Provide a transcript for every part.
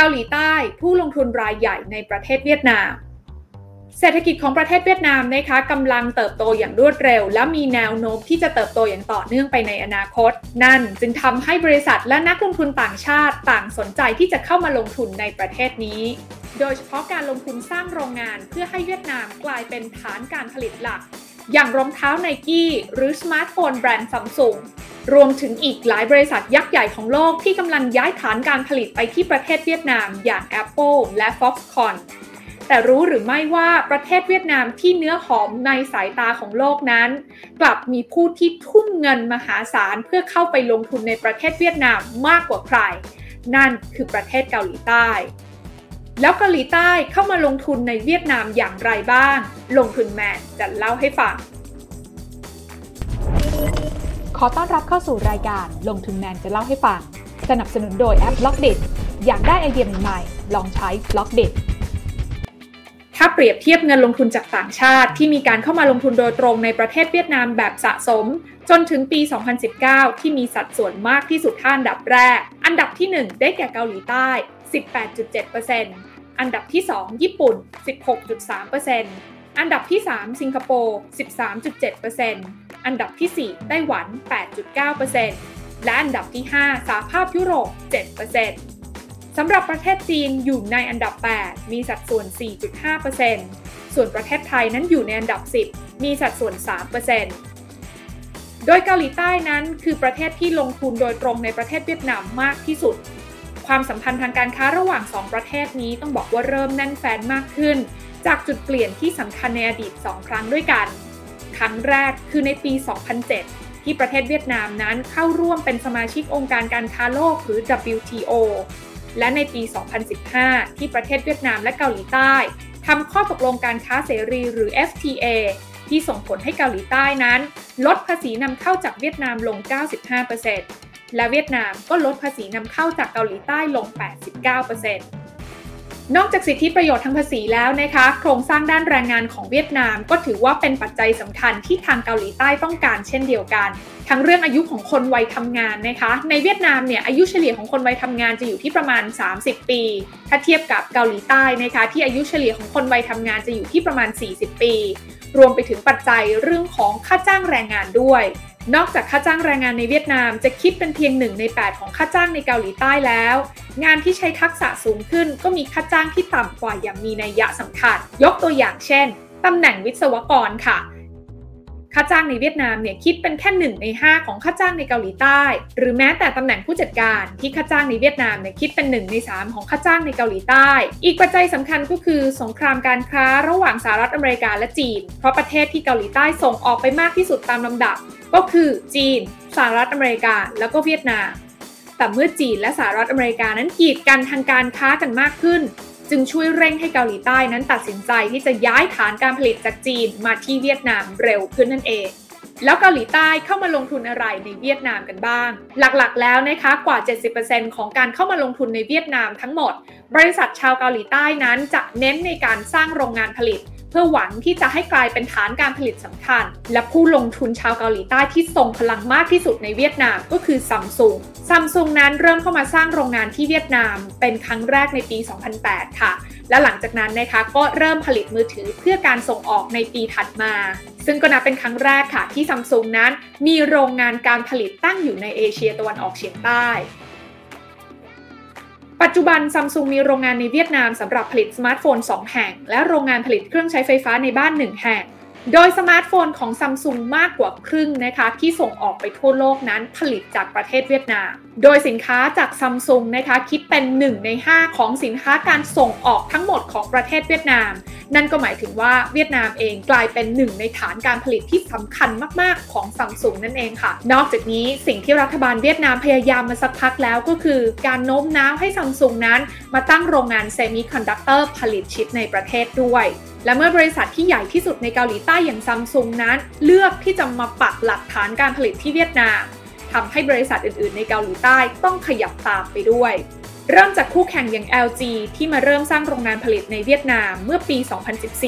เกาหลีใต้ผู้ลงทุนรายใหญ่ในประเทศเวียดนาม เศรษฐกิจของประเทศเวียดนามนะคะกำลังเติบโตอย่างรวดเร็ว และมีแนวโน้มที่จะเติบโตอย่างต่อเนื่องไปในอนาคต นั่นจึงทำให้บริษัทและนักลงทุนต่างชาติต่างสนใจที่จะเข้ามาลงทุนในประเทศนี้โดยเฉพาะการลงทุนสร้างโรงงานเพื่อให้เวียดนามกลายเป็นฐานการผลิตหลัก อย่างรองเท้าไนกี้หรือสมาร์ทโฟนแบรนด์ซัมซุง รวมถึงอีกหลายบริษัทยักษ์ใหญ่ของโลกที่กำลังย้ายฐานการผลิตไปที่ประเทศเวียดนามอย่าง Apple และ Foxconn แต่รู้หรือไม่ว่าประเทศเวียดนามที่เนื้อหอมในสายตาของโลกนั้น กลับมีผู้ที่ทุ่มเงินมหาศาลเพื่อเข้าไปลงทุนในประเทศเวียดนามมากกว่าใคร นั่นคือประเทศเกาหลีใต้ แล้วเกาหลีใต้เข้ามาลงทุนในเวียดนามอย่างไรบ้าง ลงทุนแมนจะเล่าให้ฟัง ขอต้อนรับเข้าสู่รายการลงทุนแมนจะเล่าให้ฟัง สนับสนุนโดยแอป Blockdit อยากได้ไอเดียใหม่ๆลองใช้ Blockdit ถ้าเปรียบเทียบเงินลงทุนจากต่างชาติที่มีการเข้ามาลงทุนโดยตรงในประเทศเวียดนามแบบสะสม จนถึงปี 2019 ที่มีสัดส่วนมากที่สุดห้าอันดับแรก อันดับที่ 1 ได้แก่เกาหลีใต้ 18.7%อันดับที่ 2 ญี่ปุ่น 16.3% อันดับที่ 3 สิงคโปร์ 13.7%อันดับที่ 4 ไต้หวัน 8.9%และอันดับที่ 5 สหภาพยุโรป 7%สำหรับประเทศจีนอยู่ในอันดับ 8 มีสัดส่วน 4.5%ส่วนประเทศไทยนั้นอยู่ในอันดับ 10 มีสัดส่วน 3%โดยเกาหลีใต้นั้นคือประเทศที่ลงทุนโดยตรงในประเทศเวียดนามมากที่สุด ความสัมพันธ์ทางการค้าระหว่าง 2 ประเทศนี้ต้องบอกว่าเริ่มแน่นแฟนมากขึ้น จากจุดเปลี่ยนที่สำคัญในอดีต 2 ครั้งด้วยกัน ครั้งแรกคือในปี 2007 ที่ประเทศเวียดนามนั้นเข้าร่วมเป็นสมาชิกองค์การการค้าโลกหรือ WTO และในปี 2015 ที่ประเทศเวียดนามและเกาหลีใต้ทำข้อตกลงการค้าเสรีหรือ FTA ที่ส่งผลให้เกาหลีใต้นั้น ลดภาษีนำเข้าจากเวียดนามลง 95%และเวียดนามก็ลดภาษีนำเข้าจากเกาหลีใต้ลง 89% นอกจากสิทธิประโยชน์ทางภาษีแล้วนะคะ โครงสร้างด้านแรงงานของเวียดนาม ก็ถือว่าเป็นปัจจัยสำคัญที่ทางเกาหลีใต้ต้องการเช่นเดียวกัน ทั้งเรื่องอายุของคนวัยทำงานนะคะ ในเวียดนามเนี่ยอายุเฉลี่ยของคนวัยทำงานจะอยู่ที่ประมาณ 30 ปี ถ้าเทียบกับเกาหลีใต้นะคะที่อายุเฉลี่ยของคนวัยทำงานจะอยู่ที่ประมาณ 40 ปี รวมไปถึงปัจจัยเรื่องของค่าจ้างแรงงานด้วย นอกจากค่าจ้างแรงงานในเวียดนามจะคิดเป็นเพียงหนึ่งใน 8 ของค่าจ้างในเกาหลีใต้แล้ว งานที่ใช้ทักษะสูงขึ้นก็มีค่าจ้างที่ต่ำกว่าอย่างมีนัยยะสำคัญ ยกตัวอย่างเช่นตำแหน่งวิศวกรค่ะ ค่าจ้างในเวียดนามเนี่ยคิดเป็นแค่หนึ่งใน 5 ของค่าจ้างในเกาหลีใต้ หรือแม้แต่ตำแหน่งผู้จัดการที่ค่าจ้างในเวียดนามเนี่ยคิดเป็น 1 ใน 3 ของค่าจ้างในเกาหลีใต้ อีกปัจจัยสำคัญก็คือสงครามการค้าระหว่างสหรัฐอเมริกาและจีน เพราะประเทศที่เกาหลีใต้ส่งออกไปมากที่สุดตามลำดับ ก็คือจีน สหรัฐอเมริกา แล้วก็เวียดนามแต่เมื่อจีนและสหรัฐอเมริกานั้นกีดกันทางการค้ากันมากขึ้น จึงช่วยเร่งให้เกาหลีใต้นั้นตัดสินใจที่จะย้ายฐานการผลิตจากจีนมาที่เวียดนามเร็วขึ้นนั่นเอง แล้วเกาหลีใต้เข้ามาลงทุนอะไรในเวียดนามกันบ้าง หลักๆ แล้วนะคะกว่า 70%ของการเข้ามาลงทุนในเวียดนามทั้งหมด บริษัทชาวเกาหลีใต้นั้นจะเน้นในการสร้างโรงงานผลิต เพื่อหวังที่จะให้กลายเป็นฐานการผลิตสำคัญ และผู้ลงทุนชาวเกาหลีใต้ที่ทรงพลังมากที่สุดในเวียดนามก็คือซัมซุงซัมซุงนั้นเริ่มเข้ามาสร้างโรงงานที่เวียดนามเป็นครั้งแรกในปี 2008 ค่ะ และหลังจากนั้นนะคะก็เริ่มผลิตมือถือเพื่อการส่งออกในปีถัดมา ซึ่งก็นับเป็นครั้งแรกค่ะที่ซัมซุงนั้นมีโรงงานการผลิตตั้งอยู่ในเอเชียตะวันออกเฉียงใต้ ปัจจุบันซัมซุงมีโรงงานในเวียดนามสำหรับผลิตสมาร์ทโฟน 2 แห่ง และโรงงานผลิตเครื่องใช้ไฟฟ้าในบ้าน 1 แห่ง โดยสมาร์ทโฟนของซัมซุงมากกว่าครึ่งนะคะ ที่ส่งออกไปทั่วโลกนั้นผลิตจากประเทศเวียดนาม โดยสินค้าจากซัมซุงนะคะคิดเป็น 1 ใน 5 ของสินค้าการส่งออกทั้งหมดของประเทศเวียดนาม นั่นก็หมายถึงว่าเวียดนามเองกลายเป็นหนึ่งในฐานการผลิตที่สำคัญมาก ๆ ของซัมซุงนั่นเองค่ะ นอกจากนี้สิ่งที่รัฐบาลเวียดนามพยายามมาสักพักแล้วก็คือการโน้มน้าวให้ซัมซุงนั้น มาตั้งโรงงานเซมิคอนดักเตอร์ผลิตชิปในประเทศด้วยและเมื่อบริษัทที่ใหญ่ที่สุดในเกาหลีใต้อย่างซัมซุงนั้น เลือกที่จะมาปักหลักฐานการผลิตที่เวียดนามทำให้บริษัทอื่น ๆ ในเกาหลีใต้ต้องขยับตามไปด้วย เริ่มจากคู่แข่งอย่าง LG ที่มาเริ่มสร้างโรงงานผลิตในเวียดนามเมื่อปี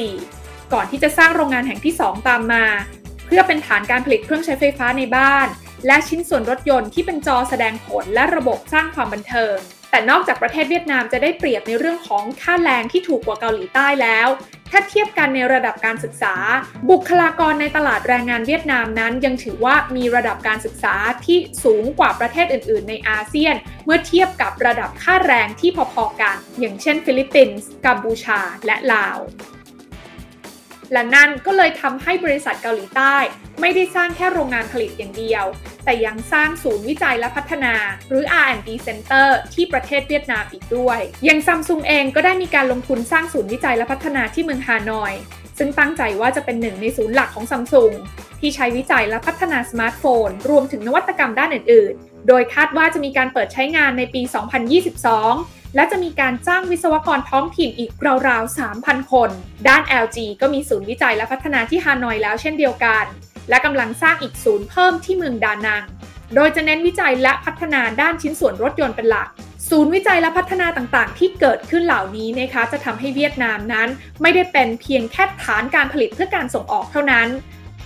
2014 ก่อนที่จะสร้างโรงงานแห่งที่ 2 ตามมา เพื่อเป็นฐานการผลิตเครื่องใช้ไฟฟ้าในบ้าน และชิ้นส่วนรถยนต์ที่เป็นจอแสดงผลและระบบสร้างความบันเทิง แต่นอกจากประเทศเวียดนามจะได้เปรียบในเรื่องของค่าแรงที่ถูกกว่าเกาหลีใต้แล้ว ถ้าเทียบกันในระดับการศึกษา บุคลากรในตลาดแรงงานเวียดนามนั้น ยังถือว่ามีระดับการศึกษาที่สูงกว่าประเทศอื่น ๆ ในอาเซียน เมื่อเทียบกับระดับค่าแรงที่พอ ๆ กัน อย่างเช่น ฟิลิปปินส์กัมพูชา และลาวและนั่นก็เลยทำให้บริษัทเกาหลีใต้ ไม่ได้สร้างแค่โรงงานผลิตอย่างเดียว แต่ยังสร้างศูนย์วิจัยและพัฒนา หรือ R&D Center ที่ประเทศเวียดนามอีกด้วยย่างซัมซุงเองก็ได้มีการลงทุนสร้างศูนย์วิจัยและพัฒนาที่เมืองฮานอย ซึ่งตั้งใจว่าจะเป็นหนึ่งในศูนย์หลักของซัมซุงที่ใช้วิจัยและพัฒนาสมาร์ทโฟน รวมถึงนวัตกรรมด้านอื่น ๆ โดยคาดว่าจะมีการเปิดใช้งานในปี 2022และจะมีการจ้างวิศวกรท้องถิ่นอีกราวๆ 3,000 คน ด้าน LG ก็มีศูนย์วิจัยและพัฒนาที่ฮานอยแล้วเช่นเดียวกัน และกำลังสร้างอีกศูนย์เพิ่มที่เมืองดานัง โดยจะเน้นวิจัยและพัฒนาด้านชิ้นส่วนรถยนต์เป็นหลัก ศูนย์วิจัยและพัฒนาต่างๆ ที่เกิดขึ้นเหล่านี้นะคะจะทำให้เวียดนามนั้น ไม่ได้เป็นเพียงแค่ฐานการผลิตเพื่อการส่งออกเท่านั้น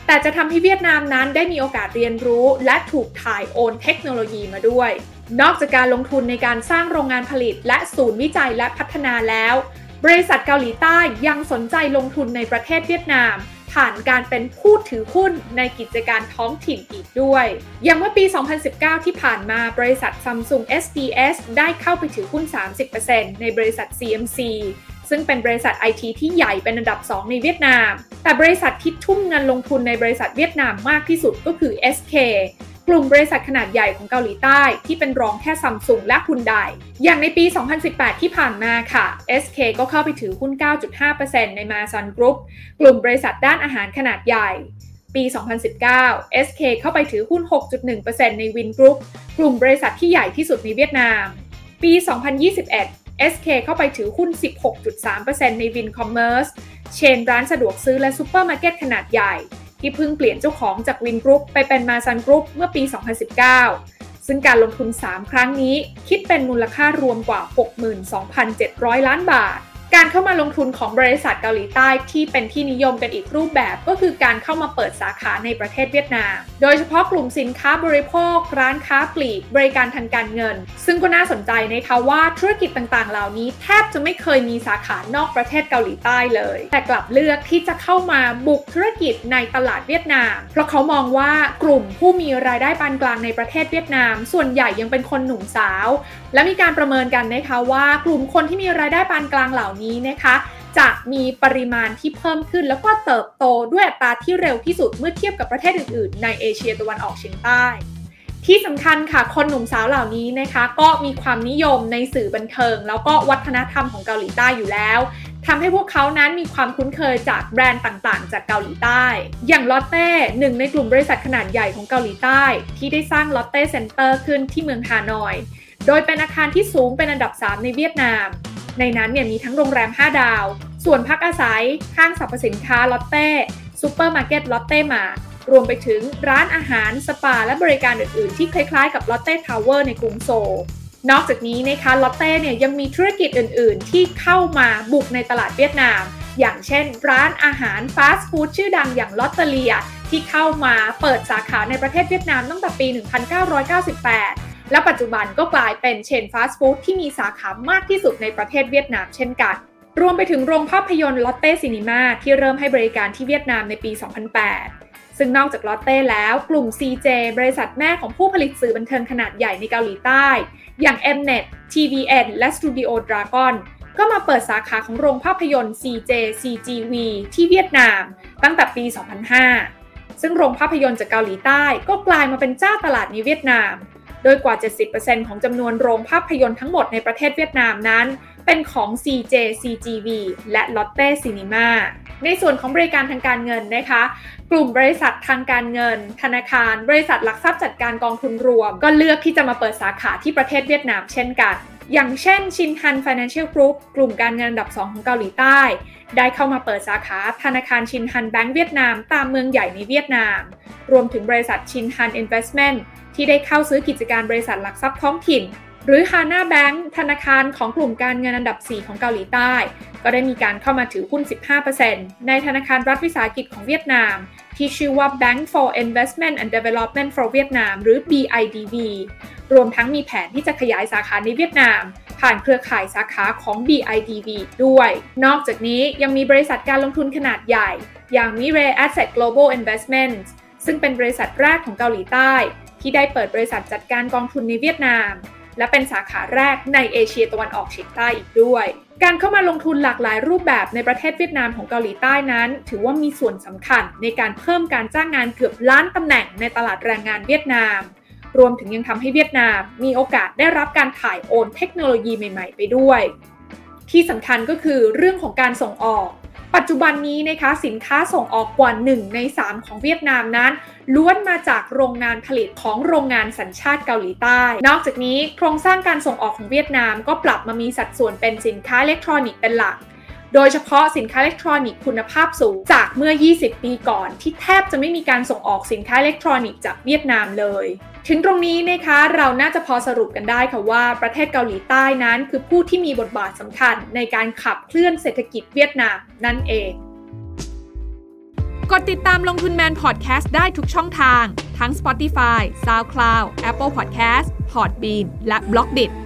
แต่จะทำให้เวียดนามนั้นได้มีโอกาสเรียนรู้ และถูกถ่ายโอนเทคโนโลยีมาด้วยนอกจากการลงทุนในการสร้างโรงงานผลิต และศูนย์วิจัยและพัฒนาแล้ว บริษัทเกาหลีใต้ยังสนใจลงทุนในประเทศเวียดนาม ผ่านการเป็นผู้ถือหุ้นในกิจการท้องถิ่นอีกด้วย อย่างเมื่อปี 2019 ที่ผ่านมาบริษัท Samsung SDS ได้เข้าไปถือหุ้น 30%ในบริษัท CMC ซึ่งเป็นบริษัทไอทีที่ใหญ่เป็นอันดับ 2 ในเวียดนาม แต่บริษัทที่ทุ่มเงินลงทุนในบริษัทเวียดนามมากที่สุดก็คือ SK กลุ่มบริษัทขนาดใหญ่ของเกาหลีใต้ที่เป็นรองแค่ซัมซุงและฮุนไดอย่างในปี 2018 ที่ผ่านมาค่ะ SK ก็เข้าไปถือหุ้น 9.5%ใน Masan Group กลุ่มบริษัทด้านอาหารขนาดใหญ่ ปี 2019 SK เข้าไปถือหุ้น 6.1%ใน Vingroup กลุ่มบริษัทที่ใหญ่ที่สุดในเวียดนาม ปี 2021 SK เข้าไปถือหุ้น 16.3%ใน VinCommerce เชนร้านสะดวกซื้อและซูเปอร์มาร์เก็ตขนาดใหญ่ ที่เพิ่งเปลี่ยนเจ้าของจาก Vingroup ไปเป็น Masan Group เมื่อปี 2019 ซึ่งการลงทุน 3 ครั้งนี้คิดเป็นมูลค่ารวมกว่า 62,700 ล้านบาท การเข้ามาลงทุนของบริษัทเกาหลีใต้ที่เป็นที่นิยมกันอีกรูปแบบก็คือการเข้ามาเปิดสาขาในประเทศเวียดนาม โดยเฉพาะกลุ่มสินค้าบริโภค ร้านค้าปลีก บริการทางการเงิน ซึ่งก็น่าสนใจนะคะว่าธุรกิจต่างๆ เหล่านี้ แทบจะไม่เคยมีสาขานอกประเทศเกาหลีใต้เลย แต่กลับเลือกที่จะเข้ามาบุกธุรกิจในตลาดเวียดนาม เพราะเขามองว่ากลุ่มผู้มีรายได้ปานกลางในประเทศเวียดนาม ส่วนใหญ่ยังเป็นคนหนุ่มสาว และมีการประเมินกันนะคะว่ากลุ่มคนที่มีรายได้ปานกลางเหล่านี้นะคะ จะมีปริมาณที่เพิ่มขึ้น แล้วก็เติบโตด้วยอัตราที่เร็วที่สุดเมื่อเทียบกับประเทศอื่นๆ ในเอเชียตะวันออกเฉียงใต้ ที่สำคัญค่ะคนหนุ่มสาวเหล่านี้นะคะ ก็มีความนิยมในสื่อบันเทิง แล้วก็วัฒนธรรมของเกาหลีใต้อยู่แล้วทำให้พวกเขานั้นมีความคุ้นเคยจากแบรนด์ต่างๆ จากเกาหลีใต้ อย่างลอตเต้หนึ่งในกลุ่มบริษัทขนาดใหญ่ของเกาหลีใต้ ที่ได้สร้าง Lotte Center ขึ้นที่เมืองฮานอย โดยเป็นอาคารที่สูงเป็นอันดับ 3 ในเวียดนาม ในนั้นเนี่ยมีทั้งโรงแรม 5 ดาว ส่วนพักอาศัย ห้างสรรพสินค้าลอตเต้ซูเปอร์มาร์เก็ต Lotte Mart รวมไปถึงร้านอาหารสปาและบริการอื่นๆ ที่คล้ายๆกับ Lotte Tower ในกรุงโซลนอกจากนี้นะคะลอตเต้เนี่ยยังมีธุรกิจอื่นๆ ที่เข้ามาบุกในตลาดเวียดนาม อย่างเช่น ร้านอาหารฟาสต์ฟู้ดชื่อดังอย่างลอตเตเลียที่เข้ามาเปิดสาขาในประเทศเวียดนามตั้งแต่ปี 1998 และปัจจุบันก็กลายเป็นเชนฟาสต์ฟู้ดที่มีสาขามากที่สุดในประเทศเวียดนามเช่นกัน รวมไปถึงโรงภาพยนตร์ลอตเต้ซินีมาที่เริ่มให้บริการที่เวียดนามในปี 2008 ซึ่งนอกจากลอตเต้แล้วกลุ่ม CJ บริษัทแม่ของผู้ผลิตสื่อบันเทิงขนาดใหญ่ในเกาหลีใต้ อย่าง Mnet TVN และ Studio Dragon ก็มาเปิดสาขาของโรงภาพยนตร์ CJ CGV ที่เวียดนาม ตั้งแต่ปี 2005 ซึ่งโรงภาพยนตร์จากเกาหลีใต้ก็กลายมาเป็นเจ้าตลาดในเวียดนาม โดยกว่า 70%ของจำนวนโรงภาพยนตร์ทั้งหมดในประเทศเวียดนามนั้น เป็นของ CJ CGV และ Lotte Cinema ในส่วนของบริการทางการเงินนะคะ กลุ่มบริษัททางการเงิน ธนาคาร บริษัทหลักทรัพย์จัดการกองทุนรวม ก็เลือกที่จะมาเปิดสาขาที่ประเทศเวียดนามเช่นกันอย่างเช่นชินฮัน Financial Group กลุ่มการเงินอันดับ 2 ของเกาหลีใต้ ได้เข้ามาเปิดสาขาธนาคารชินฮันแบงก์เวียดนาม ตามเมืองใหญ่ในเวียดนาม รวมถึงบริษัทชินฮัน Investment ที่ได้เข้าซื้อกิจการบริษัทหลักทรัพย์ท้องถิ่น หรือฮาน่าแบงก์ธนาคารของกลุ่มการเงินอันดับ 4 ของเกาหลีใต้ ก็ได้มีการเข้ามาถือหุ้น 15%ในธนาคารรัฐวิสาหกิจของเวียดนาม ที่ชื่อว่า Bank for Investment and Development for Vietnam หรือ BIDV รวมทั้งมีแผนที่จะขยายสาขาในเวียดนาม ผ่านเครือข่ายสาขาของ BIDV ด้วย นอกจากนี้ยังมีบริษัทการลงทุนขนาดใหญ่ อย่าง Mirae Asset Global Investments ซึ่งเป็นบริษัทแรกของเกาหลีใต้ ที่ได้เปิดบริษัทจัดการกองทุนในเวียดนาม และเป็นสาขาแรกในเอเชียตะวันออกเฉียงใต้อีกด้วย การเข้ามาลงทุนหลากหลายรูปแบบในประเทศเวียดนามของเกาหลีใต้นั้น ถือว่ามีส่วนสำคัญในการเพิ่มการจ้างงานเกือบล้านตำแหน่งในตลาดแรงงานเวียดนาม รวมถึงยังทำให้เวียดนาม มีโอกาสได้รับการถ่ายโอนเทคโนโลยีใหม่ ๆ ไปด้วย ที่สำคัญก็คือเรื่องของการส่งออก ปัจจุบันนี้นะคะสินค้าส่งออกกว่า 1 ใน 3 ของเวียดนามนั้น ล้วนมาจากโรงงานผลิตของโรงงานสัญชาติเกาหลีใต้ นอกจากนี้โครงสร้างการส่งออกของเวียดนามก็ปรับมามีสัดส่วนเป็นสินค้าอิเล็กทรอนิกส์เป็นหลัก โดยเฉพาะสินค้าอิเล็กทรอนิกส์คุณภาพสูงจากเมื่อ 20 ปีก่อน ที่แทบจะไม่มีการส่งออกสินค้าอิเล็กทรอนิกส์จากเวียดนามเลย ถึงตรงนี้นะคะเราน่าจะพอสรุปกันได้ค่ะว่าประเทศเกาหลีใต้นั้น คือผู้ที่มีบทบาทสำคัญในการขับเคลื่อนเศรษฐกิจเวียดนามนั่นเอง กดติดตามลงทุนแมนพอดแคสต์ได้ทุกช่องทาง ทั้ง Spotify, SoundCloud, Apple Podcast, Podbean และ b l o k d i t